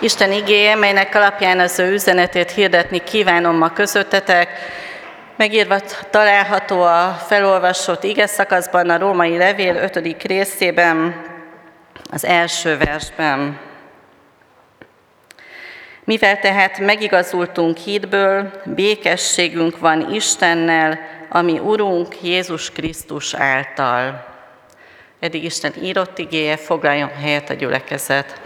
Isten igéje, melynek alapján az ő üzenetét hirdetni kívánom ma közöttetek, megírva található a felolvasott ige szakaszban, a római levél 5. részében, az első versben. Mivel tehát megigazultunk hídből, békességünk van Istennel, ami Urunk Jézus Krisztus által. Eddig Isten írott igéje, foglaljon helyet a gyülekezet.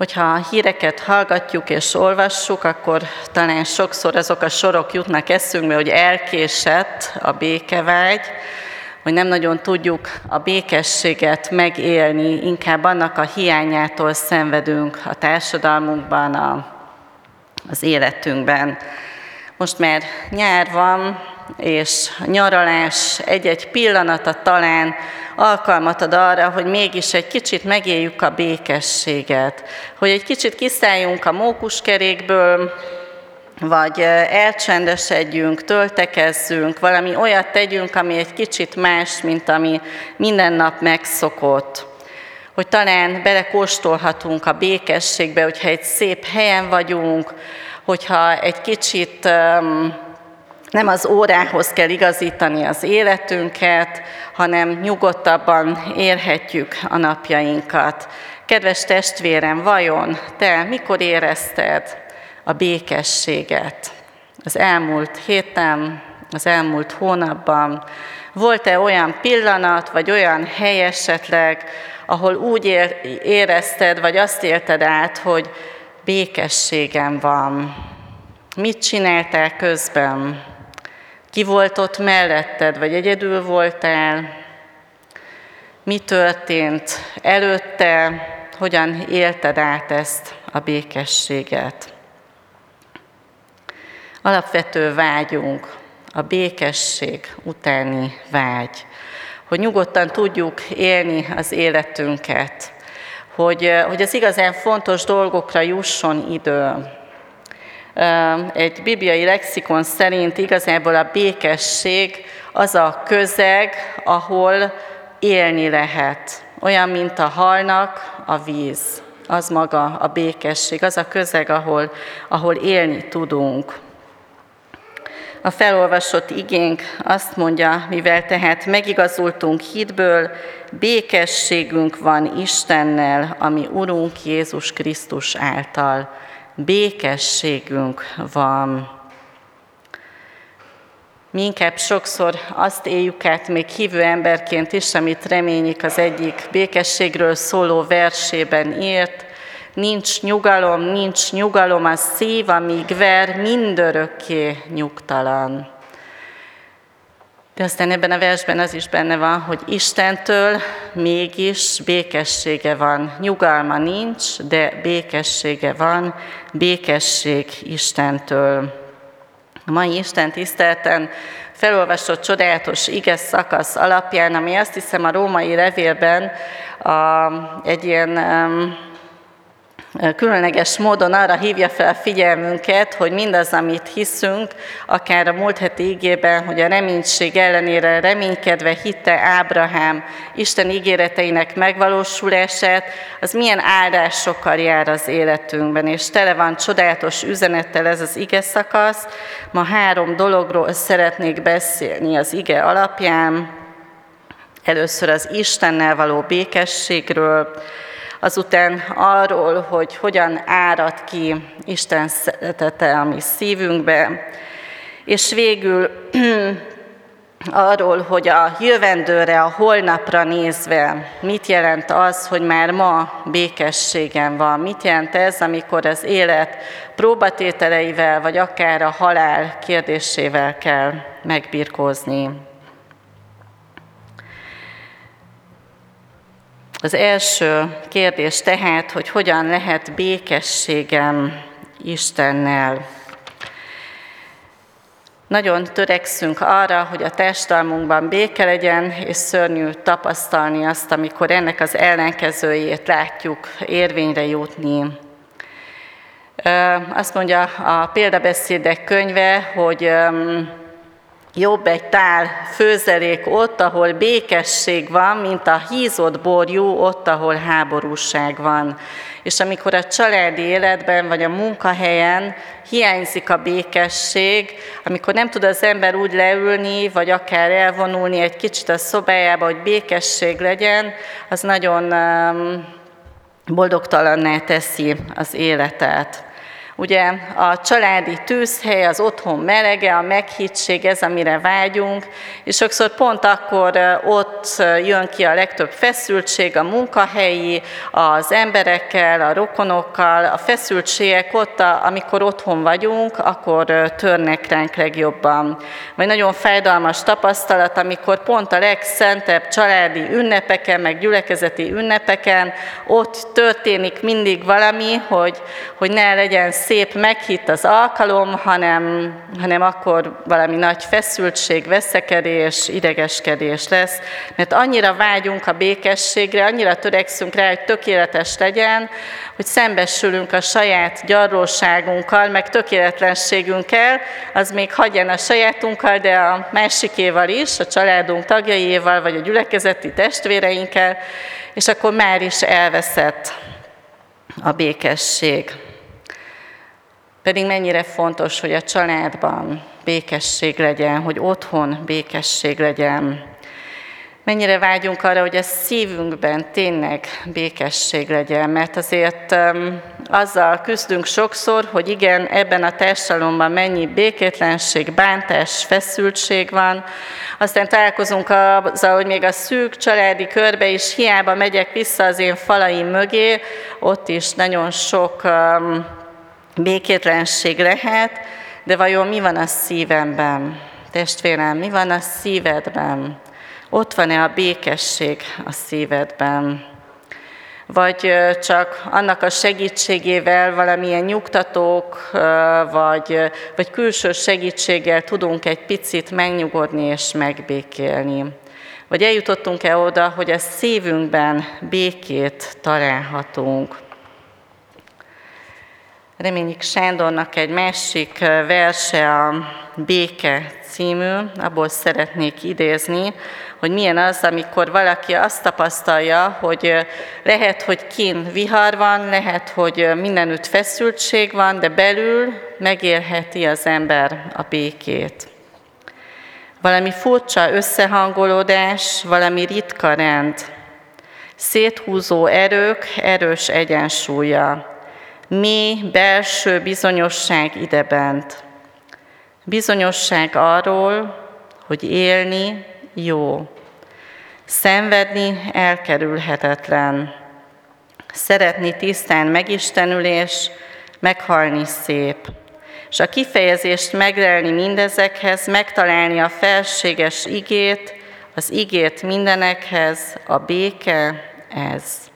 Hogyha a híreket hallgatjuk és olvassuk, akkor talán sokszor azok a sorok jutnak eszünkbe, hogy elkésett a békevágy, hogy nem nagyon tudjuk a békességet megélni, inkább annak a hiányától szenvedünk a társadalmunkban, a, az életünkben. Most már nyár van, és nyaralás egy-egy pillanata talán alkalmat ad arra, hogy mégis egy kicsit megéljük a békességet, hogy egy kicsit kiszálljunk a mókuskerékből, vagy elcsendesedjünk, töltekezzünk, valami olyat tegyünk, ami egy kicsit más, mint ami minden nap megszokott. Hogy talán belekóstolhatunk a békességbe, hogyha egy szép helyen vagyunk, hogyha egy kicsit um, nem az órához kell igazítani az életünket, hanem nyugodtabban érhetjük a napjainkat. Kedves testvérem, vajon te mikor érezted a békességet? Az elmúlt héten, az elmúlt hónapban volt-e olyan pillanat, vagy olyan hely esetleg, ahol úgy érezted, vagy azt élted át, hogy békességem van? Mit csináltál közben? Ki volt ott melletted, vagy egyedül voltál? Mi történt előtte? Hogyan élted át ezt a békességet? Alapvető vágyunk, a békesség utáni vágy, hogy nyugodtan tudjuk élni az életünket, hogy, hogy az igazán fontos dolgokra jusson idő, egy bibliai lexikon szerint igazából a békesség az a közeg, ahol élni lehet. Olyan, mint a halnak a víz. Az maga a békesség, az a közeg, ahol, ahol élni tudunk. A felolvasott igénk azt mondja, mivel tehát megigazultunk hitből, békességünk van Istennel, ami Urunk Jézus Krisztus által békességünk van. Mi sokszor azt éljük át még hívő emberként is, amit reményik az egyik békességről szóló versében írt, nincs nyugalom, nincs nyugalom a szív, amíg ver, mindörökké nyugtalan. De aztán ebben a versben az is benne van, hogy Istentől mégis békessége van. Nyugalma nincs, de békessége van, békesség Istentől. A mai Isten tisztelten felolvasott csodálatos ige szakasz alapján, ami azt hiszem a római levélben a, egy ilyen különleges módon arra hívja fel a figyelmünket, hogy mindaz, amit hiszünk, akár a múlt heti ígében, hogy a reménység ellenére reménykedve hitte Ábrahám Isten ígéreteinek megvalósulását, az milyen áldásokkal jár az életünkben, és tele van csodálatos üzenettel ez az ige szakasz. Ma három dologról szeretnék beszélni az ige alapján. Először az Istennel való békességről, azután arról, hogy hogyan árad ki Isten szeretete a mi szívünkbe, és végül arról, hogy a jövendőre, a holnapra nézve mit jelent az, hogy már ma békességem van, mit jelent ez, amikor az élet próbatételeivel, vagy akár a halál kérdésével kell megbirkózni. Az első kérdés tehát, hogy hogyan lehet békességem Istennel. Nagyon törekszünk arra, hogy a társadalmunkban béke legyen, és szörnyű tapasztalni azt, amikor ennek az ellenkezőjét látjuk érvényre jutni. Azt mondja a példabeszédek könyve, hogy Jobb egy tál főzelék ott, ahol békesség van, mint a hízott borjú ott, ahol háborúság van. És amikor a családi életben vagy a munkahelyen hiányzik a békesség, amikor nem tud az ember úgy leülni, vagy akár elvonulni egy kicsit a szobájába, hogy békesség legyen, az nagyon um, boldogtalanná teszi az életet. Ugye a családi tűzhely, az otthon melege, a meghittség, ez, amire vágyunk, és sokszor pont akkor ott jön ki a legtöbb feszültség, a munkahelyi, az emberekkel, a rokonokkal, a feszültségek ott, amikor otthon vagyunk, akkor törnek ránk legjobban. Vagy nagyon fájdalmas tapasztalat, amikor pont a legszentebb családi ünnepeken, meg gyülekezeti ünnepeken ott történik mindig valami, hogy, hogy ne legyen szép, meghitt az alkalom, hanem, hanem akkor valami nagy feszültség, veszekedés, idegeskedés lesz, mert annyira vágyunk a békességre, annyira törekszünk rá, hogy tökéletes legyen, hogy szembesülünk a saját gyarlóságunkkal, meg tökéletlenségünkkel, az még hagyjan a sajátunkkal, de a másikéval is, a családunk tagjaival, vagy a gyülekezeti testvéreinkkel, és akkor már is elveszett a békesség. Pedig mennyire fontos, hogy a családban békesség legyen, hogy otthon békesség legyen. Mennyire vágyunk arra, hogy a szívünkben tényleg békesség legyen, mert azért um, azzal küzdünk sokszor, hogy igen, ebben a társadalomban mennyi békétlenség, bántás, feszültség van, aztán találkozunk azzal, hogy még a szűk családi körbe is hiába megyek vissza az én falaim mögé, ott is nagyon sok um, békétlenség lehet, de vajon mi van a szívemben? Testvérem, mi van a szívedben? Ott van-e a békesség a szívedben? Vagy csak annak a segítségével valamilyen nyugtatók, vagy, vagy külső segítséggel tudunk egy picit megnyugodni és megbékélni. Vagy eljutottunk-e oda, hogy a szívünkben békét találhatunk. Reményik Sándornak egy másik verse a Béke című, abból szeretnék idézni, hogy milyen az, amikor valaki azt tapasztalja, hogy lehet, hogy kín vihar van, lehet, hogy mindenütt feszültség van, de belül megélheti az ember a békét. Valami furcsa összehangolódás, valami ritka rend, széthúzó erők erős egyensúlya, mély belső bizonyosság idebent. Bizonyosság arról, hogy élni jó, szenvedni elkerülhetetlen, szeretni tisztán megistenülés, meghalni szép. És a kifejezést megrelni mindezekhez, megtalálni a felséges igét, az igét mindenekhez, a béke ez.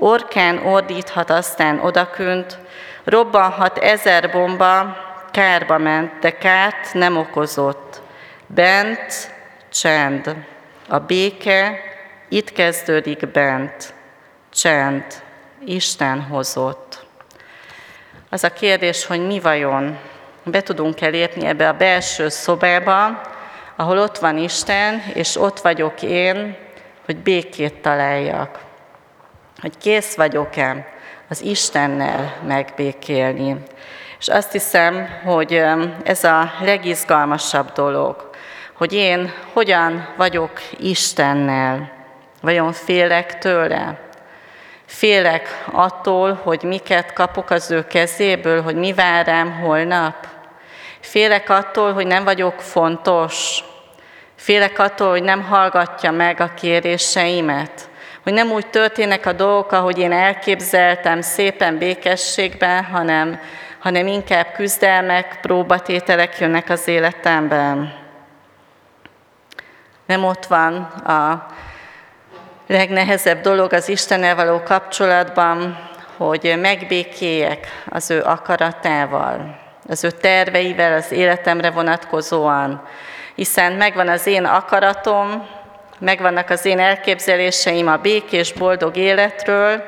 Orkán ordíthat aztán odakünt, robbanhat ezer bomba, kárba ment, de kárt nem okozott. Bent csend, a béke itt kezdődik bent. Csend, Isten hozott. Az a kérdés, hogy mi vajon be tudunk elépni ebbe a belső szobába, ahol ott van Isten, és ott vagyok én, hogy békét találjak hogy kész vagyok-e az Istennel megbékélni. És azt hiszem, hogy ez a legizgalmasabb dolog, hogy én hogyan vagyok Istennel, vajon félek tőle? Félek attól, hogy miket kapok az ő kezéből, hogy mi vár rám holnap? Félek attól, hogy nem vagyok fontos? Félek attól, hogy nem hallgatja meg a kéréseimet? Hogy nem úgy történnek a dolgok, ahogy én elképzeltem szépen békességben, hanem, hanem inkább küzdelmek, próbatételek jönnek az életemben. Nem ott van a legnehezebb dolog az Istennel való kapcsolatban, hogy megbékéljek az ő akaratával, az ő terveivel az életemre vonatkozóan, hiszen megvan az én akaratom, megvannak az én elképzeléseim a békés, boldog életről,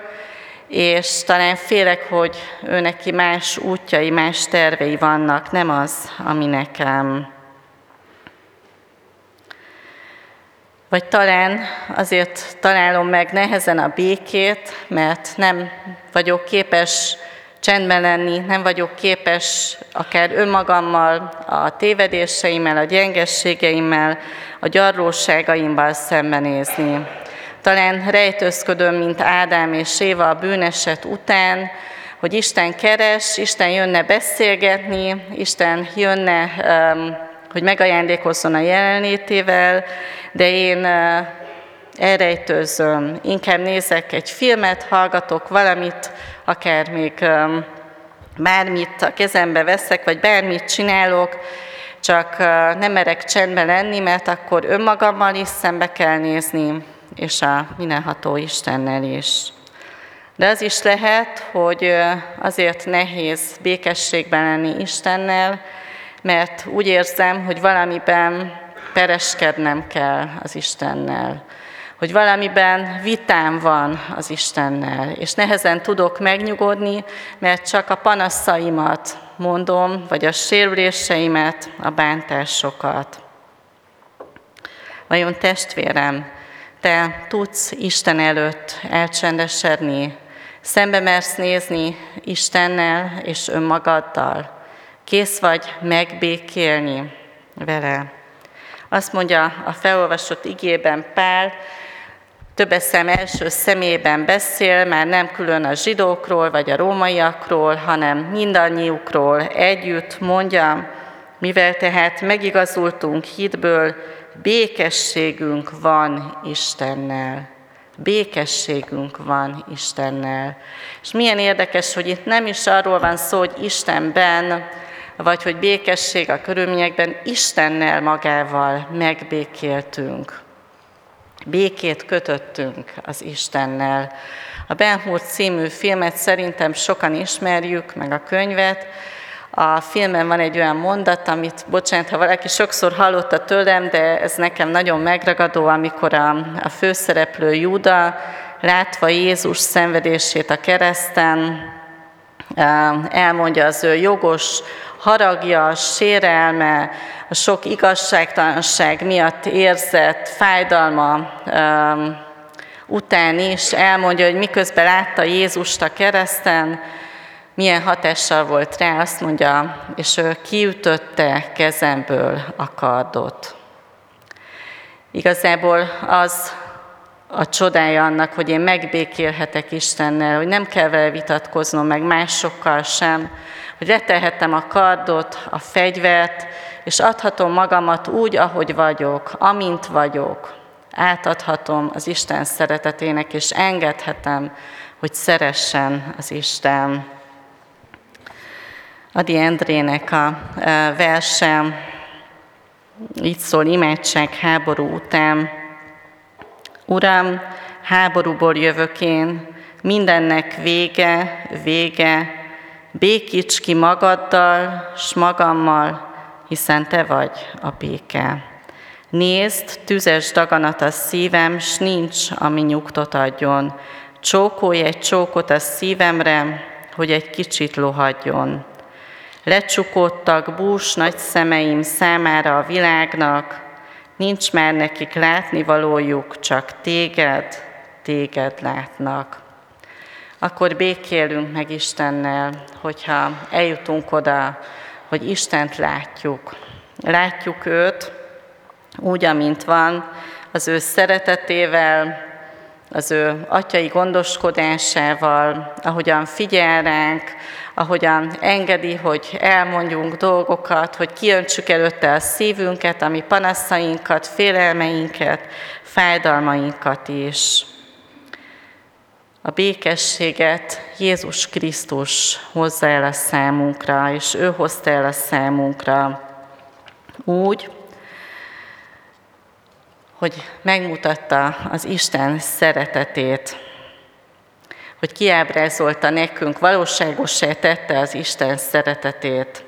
és talán félek, hogy ő neki más útjai, más tervei vannak, nem az, ami nekem. Vagy talán azért találom meg nehezen a békét, mert nem vagyok képes csendben lenni, nem vagyok képes akár önmagammal, a tévedéseimmel, a gyengességeimmel, a gyarlóságaimmal szembenézni. Talán rejtőzködöm, mint Ádám és Éva a bűneset után, hogy Isten keres, Isten jönne beszélgetni, Isten jönne, hogy megajándékozzon a jelenlétével, de én elrejtőzöm, inkább nézek egy filmet, hallgatok valamit, akár még bármit a kezembe veszek, vagy bármit csinálok, csak nem merek csendben lenni, mert akkor önmagammal is szembe kell nézni, és a mindenható Istennel is. De az is lehet, hogy azért nehéz békességben lenni Istennel, mert úgy érzem, hogy valamiben pereskednem kell az Istennel hogy valamiben vitám van az Istennel, és nehezen tudok megnyugodni, mert csak a panaszaimat mondom, vagy a sérüléseimet, a bántásokat. Vajon testvérem, te tudsz Isten előtt elcsendesedni, szembe mersz nézni Istennel és önmagaddal, kész vagy megbékélni vele. Azt mondja a felolvasott igében Pál, többes szem első szemében beszél, már nem külön a zsidókról vagy a rómaiakról, hanem mindannyiukról együtt mondja, mivel tehát megigazultunk hitből, békességünk van Istennel. Békességünk van Istennel. És milyen érdekes, hogy itt nem is arról van szó, hogy Istenben, vagy hogy békesség a körülményekben, Istennel magával megbékéltünk békét kötöttünk az Istennel. A Ben Hur című filmet szerintem sokan ismerjük, meg a könyvet. A filmen van egy olyan mondat, amit, bocsánat, ha valaki sokszor hallotta tőlem, de ez nekem nagyon megragadó, amikor a, a főszereplő Júda látva Jézus szenvedését a kereszten, elmondja az ő jogos haragja, sérelme, a sok igazságtalanság miatt érzett fájdalma után is elmondja, hogy miközben látta Jézust a kereszten, milyen hatással volt rá, azt mondja, és ő kiütötte kezemből a kardot. Igazából az a csodája annak, hogy én megbékélhetek Istennel, hogy nem kell vele vitatkoznom, meg másokkal sem, hogy letelhetem a kardot, a fegyvert, és adhatom magamat úgy, ahogy vagyok, amint vagyok. Átadhatom az Isten szeretetének, és engedhetem, hogy szeressen az Isten. Adi Endrének a e, verse így szól imádság háború után. Uram, háborúból jövök én, mindennek vége, vége, békíts ki magaddal, s magammal, hiszen te vagy a béke. Nézd, tüzes daganat a szívem, s nincs, ami nyugtot adjon. Csókolj egy csókot a szívemre, hogy egy kicsit lohadjon. Lecsukódtak bús nagy szemeim számára a világnak, nincs már nekik látnivalójuk, csak téged, téged látnak. Akkor békélünk meg Istennel, hogyha eljutunk oda, hogy Istent látjuk. Látjuk őt úgy, amint van, az ő szeretetével, az ő atyai gondoskodásával, ahogyan figyel ránk, ahogyan engedi, hogy elmondjunk dolgokat, hogy kiöntsük előtte a szívünket, ami panaszainkat, félelmeinket, fájdalmainkat is. A békességet Jézus Krisztus hozza el a számunkra, és ő hozta el a számunkra úgy, hogy megmutatta az Isten szeretetét, hogy kiábrázolta nekünk, valóságosá tette az Isten szeretetét.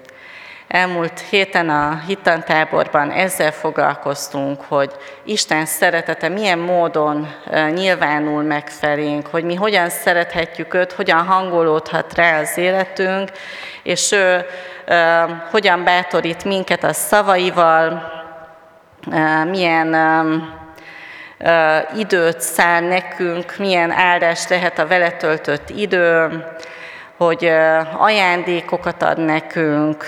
Elmúlt héten a hittantáborban ezzel foglalkoztunk, hogy Isten szeretete milyen módon nyilvánul meg felénk, hogy mi hogyan szerethetjük őt, hogyan hangolódhat rá az életünk, és ő hogyan bátorít minket a szavaival, milyen időt szán nekünk, milyen áldás lehet a vele töltött idő, hogy ajándékokat ad nekünk,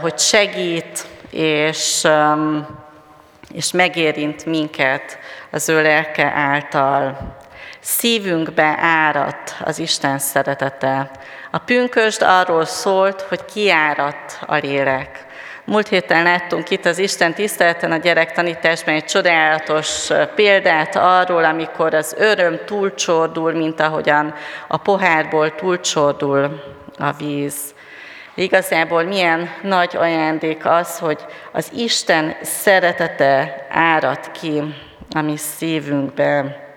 hogy segít, és, és megérint minket az ő lelke által. Szívünkbe árat az Isten szeretete. A pünkösd arról szólt, hogy kiárat a lélek. Múlt héten láttunk itt az Isten tiszteleten a gyerektanításban egy csodálatos példát arról, amikor az öröm túlcsordul, mint ahogyan a pohárból túlcsordul a víz. Igazából milyen nagy ajándék az, hogy az Isten szeretete árad ki a mi szívünkbe.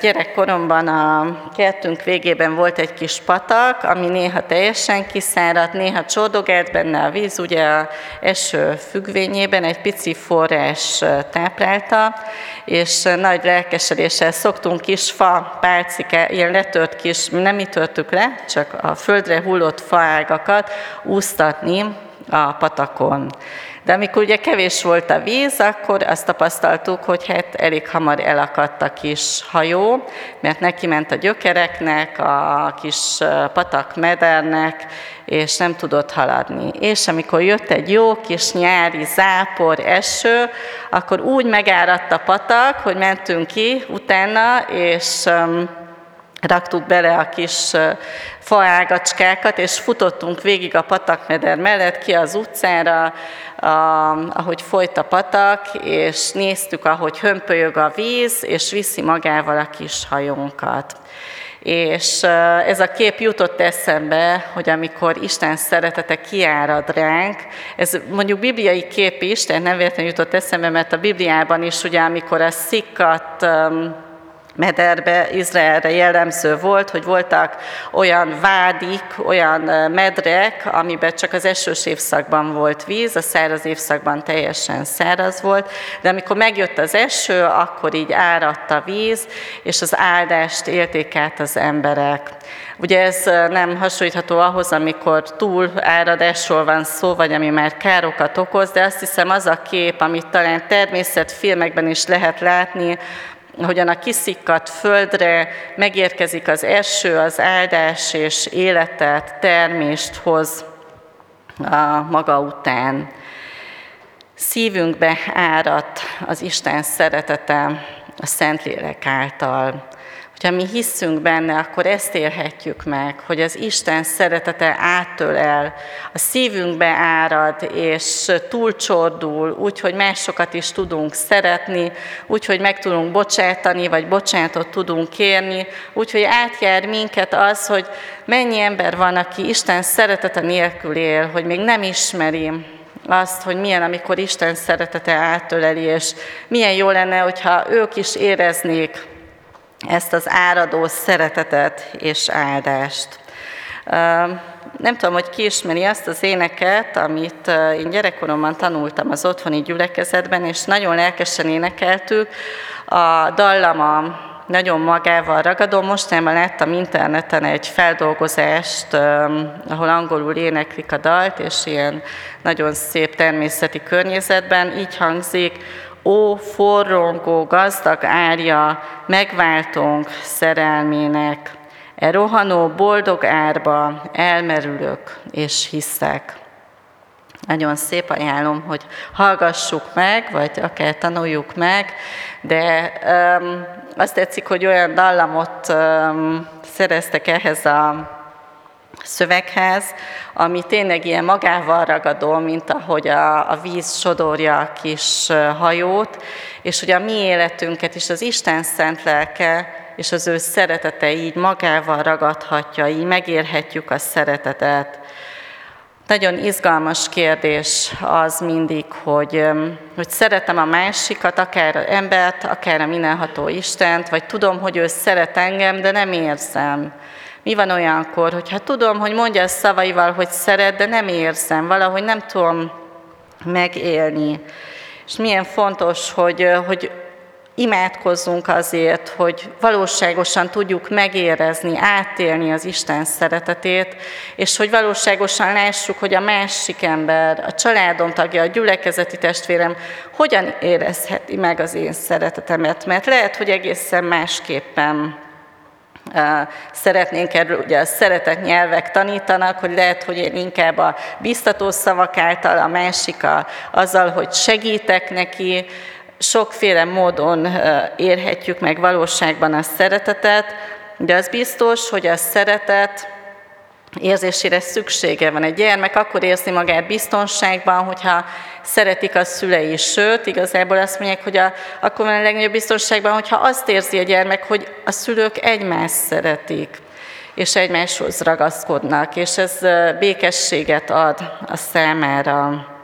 Gyerekkoromban a kertünk végében volt egy kis patak, ami néha teljesen kiszáradt, néha csordogált benne a víz, ugye a eső függvényében egy pici forrás táplálta, és nagy lelkesedéssel szoktunk kis fa pálcike, ilyen letört kis, nem mi törtük le, csak a földre hullott faágakat úsztatni a patakon. De amikor ugye kevés volt a víz, akkor azt tapasztaltuk, hogy hát elég hamar elakadt a kis hajó, mert neki ment a gyökereknek, a kis patak medernek, és nem tudott haladni. És amikor jött egy jó kis nyári zápor, eső, akkor úgy megáradt a patak, hogy mentünk ki utána, és raktuk bele a kis faágacskákat, és futottunk végig a patakmeder mellett ki az utcára, ahogy folyt a patak, és néztük, ahogy hömpölyög a víz, és viszi magával a kis hajónkat. És ez a kép jutott eszembe, hogy amikor Isten szeretete kiárad ránk, ez mondjuk bibliai kép is, tehát nem véletlenül jutott eszembe, mert a Bibliában is ugye, amikor a szikkat mederbe Izraelre jellemző volt, hogy voltak olyan vádik, olyan medrek, amiben csak az esős évszakban volt víz, a száraz évszakban teljesen száraz volt, de amikor megjött az eső, akkor így áradt a víz, és az áldást élték át az emberek. Ugye ez nem hasonlítható ahhoz, amikor túl áradásról van szó, vagy ami már károkat okoz, de azt hiszem az a kép, amit talán természetfilmekben is lehet látni, ahogyan a kiszikkadt földre megérkezik az eső, az áldás és életet, termést hoz a maga után. Szívünkbe árat az Isten szeretete a Szentlélek által. Hogyha mi hiszünk benne, akkor ezt élhetjük meg, hogy az Isten szeretete átölel, a szívünkbe árad, és túlcsordul, úgy, hogy másokat is tudunk szeretni, úgy, hogy meg tudunk bocsátani, vagy bocsánatot tudunk kérni, úgy, hogy átjár minket az, hogy mennyi ember van, aki Isten szeretete nélkül él, hogy még nem ismeri azt, hogy milyen, amikor Isten szeretete átöleli, és milyen jó lenne, hogyha ők is éreznék, ezt az áradó szeretetet és áldást. Nem tudom, hogy ki ismeri azt az éneket, amit én gyerekkoromban tanultam az otthoni gyülekezetben, és nagyon lelkesen énekeltük. A dallama nagyon magával ragadó. Mostanában láttam interneten egy feldolgozást, ahol angolul éneklik a dalt, és ilyen nagyon szép természeti környezetben. Így hangzik, Ó, forrongó, gazdag árja, megváltónk szerelmének, e rohanó boldog árba elmerülök és hiszek. Nagyon szép ajánlom, hogy hallgassuk meg, vagy akár tanuljuk meg, de um, azt tetszik, hogy olyan dallamot um, szereztek ehhez a szöveghez, ami tényleg ilyen magával ragadó, mint ahogy a, a víz sodorja a kis hajót, és hogy a mi életünket is az Isten szent lelke és az ő szeretete így magával ragadhatja, így megérhetjük a szeretetet. Nagyon izgalmas kérdés az mindig, hogy, hogy szeretem a másikat, akár embert, akár a mindenható Istent, vagy tudom, hogy ő szeret engem, de nem érzem. Mi van olyankor, hogy hát tudom, hogy mondja a szavaival, hogy szeret, de nem érzem, valahogy nem tudom megélni. És milyen fontos, hogy, hogy imádkozzunk azért, hogy valóságosan tudjuk megérezni, átélni az Isten szeretetét, és hogy valóságosan lássuk, hogy a másik ember, a családom tagja, a gyülekezeti testvérem hogyan érezheti meg az én szeretetemet, mert lehet, hogy egészen másképpen szeretnénk erről, ugye a szeretet nyelvek tanítanak, hogy lehet, hogy én inkább a biztató szavak által, a másik a, azzal, hogy segítek neki, sokféle módon érhetjük meg valóságban a szeretetet, de az biztos, hogy a szeretet érzésére szüksége van. Egy gyermek akkor érzi magát biztonságban, hogyha szeretik a szülei, sőt, igazából azt mondják, hogy a, akkor van a legnagyobb biztonságban, hogyha azt érzi a gyermek, hogy a szülők egymást szeretik, és egymáshoz ragaszkodnak, és ez békességet ad a számára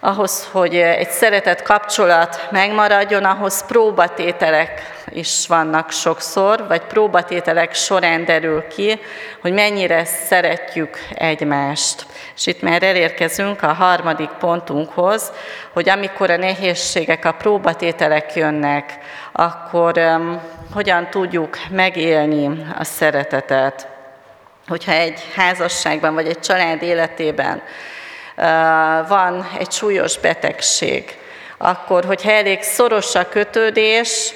ahhoz, hogy egy szeretett kapcsolat megmaradjon, ahhoz próbatételek is vannak sokszor, vagy próbatételek során derül ki, hogy mennyire szeretjük egymást. És itt már elérkezünk a harmadik pontunkhoz, hogy amikor a nehézségek, a próbatételek jönnek, akkor um, hogyan tudjuk megélni a szeretetet. Hogyha egy házasságban vagy egy család életében van egy súlyos betegség, akkor, hogyha elég szoros a kötődés,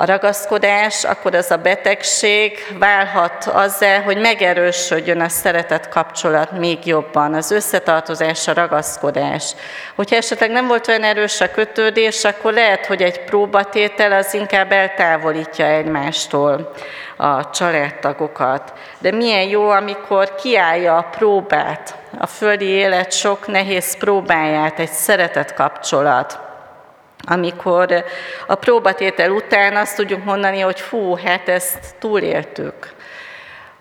a ragaszkodás, akkor ez a betegség válhat azzal, hogy megerősödjön a szeretet kapcsolat még jobban, az összetartozás, a ragaszkodás. Hogyha esetleg nem volt olyan erős a kötődés, akkor lehet, hogy egy próbatétel az inkább eltávolítja egymástól a családtagokat. De milyen jó, amikor kiállja a próbát, a földi élet sok nehéz próbáját, egy szeretet kapcsolat, amikor a próbatétel után azt tudjuk mondani, hogy fú, hát ezt túléltük.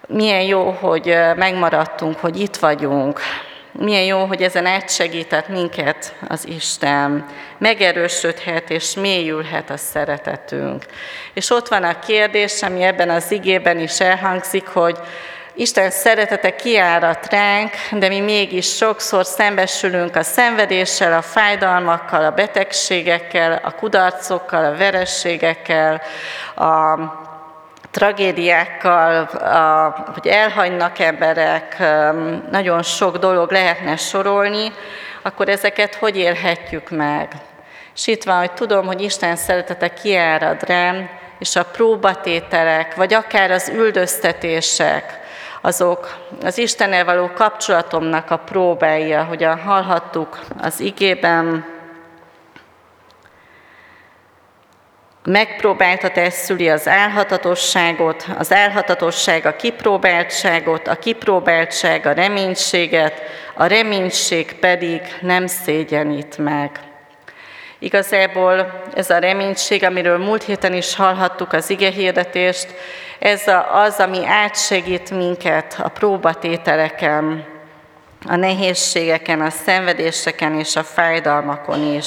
Milyen jó, hogy megmaradtunk, hogy itt vagyunk. Milyen jó, hogy ezen átsegített minket az Isten. Megerősödhet és mélyülhet a szeretetünk. És ott van a kérdés, ami ebben az igében is elhangzik, hogy Isten szeretete kiárat ránk, de mi mégis sokszor szembesülünk a szenvedéssel, a fájdalmakkal, a betegségekkel, a kudarcokkal, a verességekkel, a tragédiákkal, a, hogy elhagynak emberek, nagyon sok dolog lehetne sorolni, akkor ezeket hogy élhetjük meg? És itt van, hogy tudom, hogy Isten szeretete kiárad rám, és a próbatételek, vagy akár az üldöztetések, azok az Istennel való kapcsolatomnak a próbái, ahogyan hallhattuk az igében, megpróbáltatás szüli az álhatatosságot, az álhatatosság a kipróbáltságot, a kipróbáltság a reménységet, a reménység pedig nem szégyenít meg. Igazából ez a reménység, amiről múlt héten is hallhattuk az ige hirdetést, ez az, ami átsegít minket a próbatételeken, a nehézségeken, a szenvedéseken és a fájdalmakon is.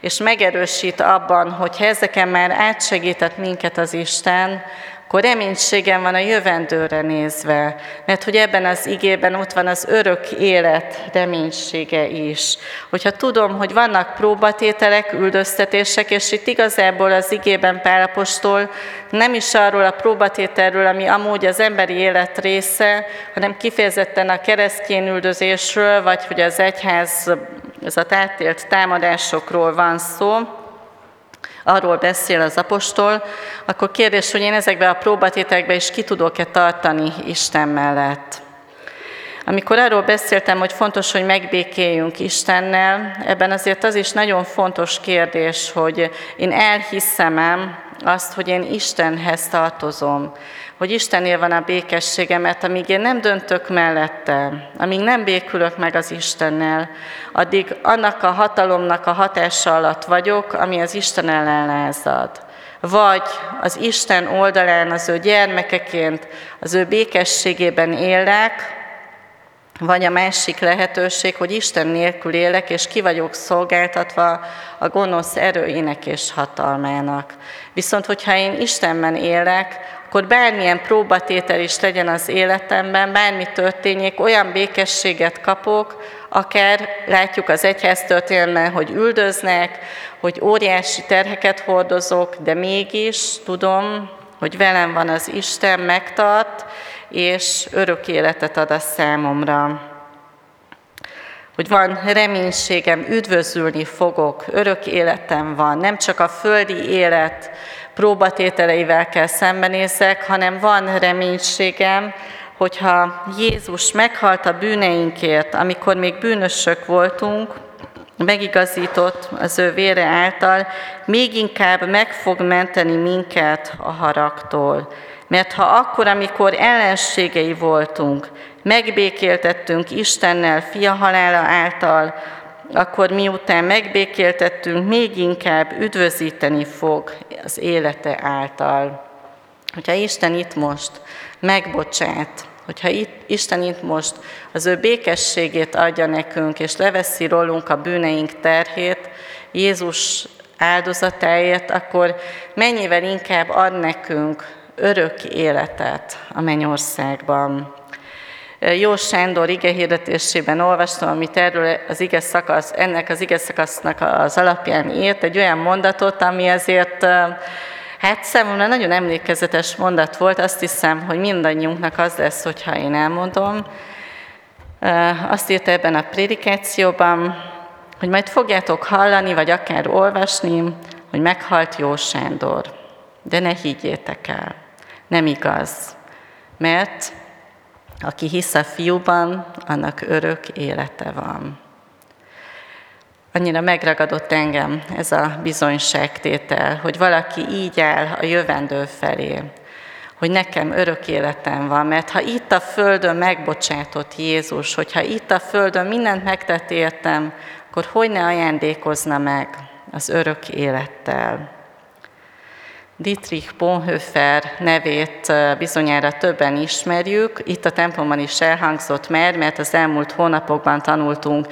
És megerősít abban, hogy ezeken már átsegített minket az Isten, akkor reménységem van a jövendőre nézve, mert hogy ebben az igében ott van az örök élet reménysége is. Hogyha tudom, hogy vannak próbatételek, üldöztetések, és itt igazából az igében Pálapostól nem is arról a próbatételről, ami amúgy az emberi élet része, hanem kifejezetten a keresztény üldözésről, vagy hogy az egyház, ez a átélt támadásokról van szó, arról beszél az apostol, akkor kérdés, hogy én ezekbe a próbatétekbe is ki tudok-e tartani Isten mellett. Amikor arról beszéltem, hogy fontos, hogy megbékéljünk Istennel, ebben azért az is nagyon fontos kérdés, hogy én elhiszem azt, hogy én Istenhez tartozom, hogy Istennél van a békessége, mert amíg én nem döntök mellette, amíg nem békülök meg az Istennel, addig annak a hatalomnak a hatása alatt vagyok, ami az Isten ellen lázad. Vagy az Isten oldalán az ő gyermekeként, az ő békességében élek, vagy a másik lehetőség, hogy Isten nélkül élek, és ki vagyok szolgáltatva a gonosz erőinek és hatalmának. Viszont, hogyha én Istenben élek, akkor bármilyen próbatétel is legyen az életemben, bármi történjék, olyan békességet kapok, akár látjuk az egyház történelme, hogy üldöznek, hogy óriási terheket hordozok, de mégis tudom, hogy velem van az Isten, megtart, és örök életet ad a számomra. Hogy van reménységem, üdvözülni fogok, örök életem van, nem csak a földi élet próbatételeivel kell szembenézzek, hanem van reménységem, hogyha Jézus meghalt a bűneinkért, amikor még bűnösök voltunk, megigazított az ő vére által, még inkább meg fog menteni minket a haragtól. Mert ha akkor, amikor ellenségei voltunk, megbékéltettünk Istennel fia halála által, akkor miután megbékéltettünk, még inkább üdvözíteni fog az élete által. Hogyha Isten itt most megbocsát, hogyha itt, Isten itt most az ő békességét adja nekünk, és leveszi rólunk a bűneink terhét, Jézus áldozatáért, akkor mennyivel inkább ad nekünk örök életet a mennyországban. Jó Sándor ige hirdetésében olvastam, amit erről az ige szakasz, ennek az ige szakasznak az alapján írt, egy olyan mondatot, ami azért Hát számomra nagyon emlékezetes mondat volt, azt hiszem, hogy mindannyiunknak az lesz, hogyha én elmondom. Azt írta ebben a prédikációban, hogy majd fogjátok hallani, vagy akár olvasni, hogy meghalt Jó Sándor. De ne higgyétek el, nem igaz. Mert aki hisz a fiúban, annak örök élete van. Annyira megragadott engem ez a bizonyságtétel, hogy valaki így áll a jövendő felé, hogy nekem örök életem van, mert ha itt a Földön megbocsátott Jézus, hogyha itt a Földön mindent megtett értem, akkor hogy ne ajándékozna meg az örök élettel. Dietrich Bonhoeffer nevét bizonyára többen ismerjük. Itt a templomban is elhangzott már, mert az elmúlt hónapokban tanultunk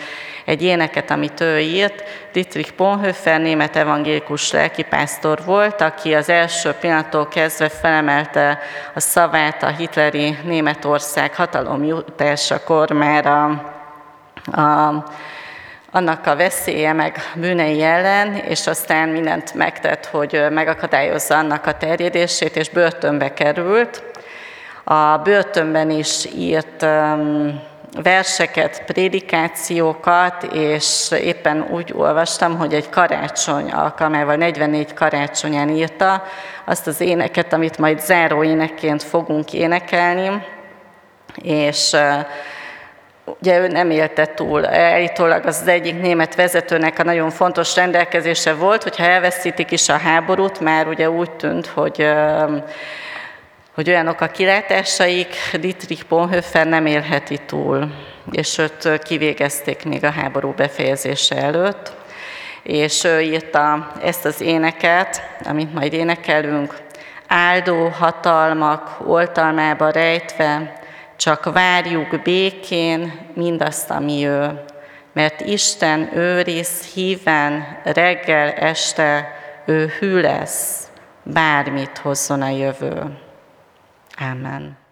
egy éneket, amit ő írt. Dietrich Bonhoeffer német evangélikus lelkipásztor volt, aki az első pillanattól kezdve felemelte a szavát a hitleri Németország hatalomjutásakor már a, a annak a veszélye meg bűnei ellen, és aztán mindent megtett, hogy megakadályozza annak a terjedését, és börtönbe került. A börtönben is írt verseket, prédikációkat, és éppen úgy olvastam, hogy egy karácsony alkalmával, 44 karácsonyán írta azt az éneket, amit majd záró énekként fogunk énekelni, és ugye ő nem élte túl. Elítólag az, az egyik német vezetőnek a nagyon fontos rendelkezése volt, hogyha elveszítik is a háborút, már ugye úgy tűnt, hogy hogy olyanok a kilátásaik, Dietrich Bonhoeffer nem élheti túl, és őt kivégezték még a háború befejezése előtt, és ő írta ezt az éneket, amit majd énekelünk, áldó hatalmak oltalmába rejtve, csak várjuk békén mindazt, ami ő, mert Isten őriz híven reggel, este, ő hű lesz, bármit hozzon a jövő. Amen.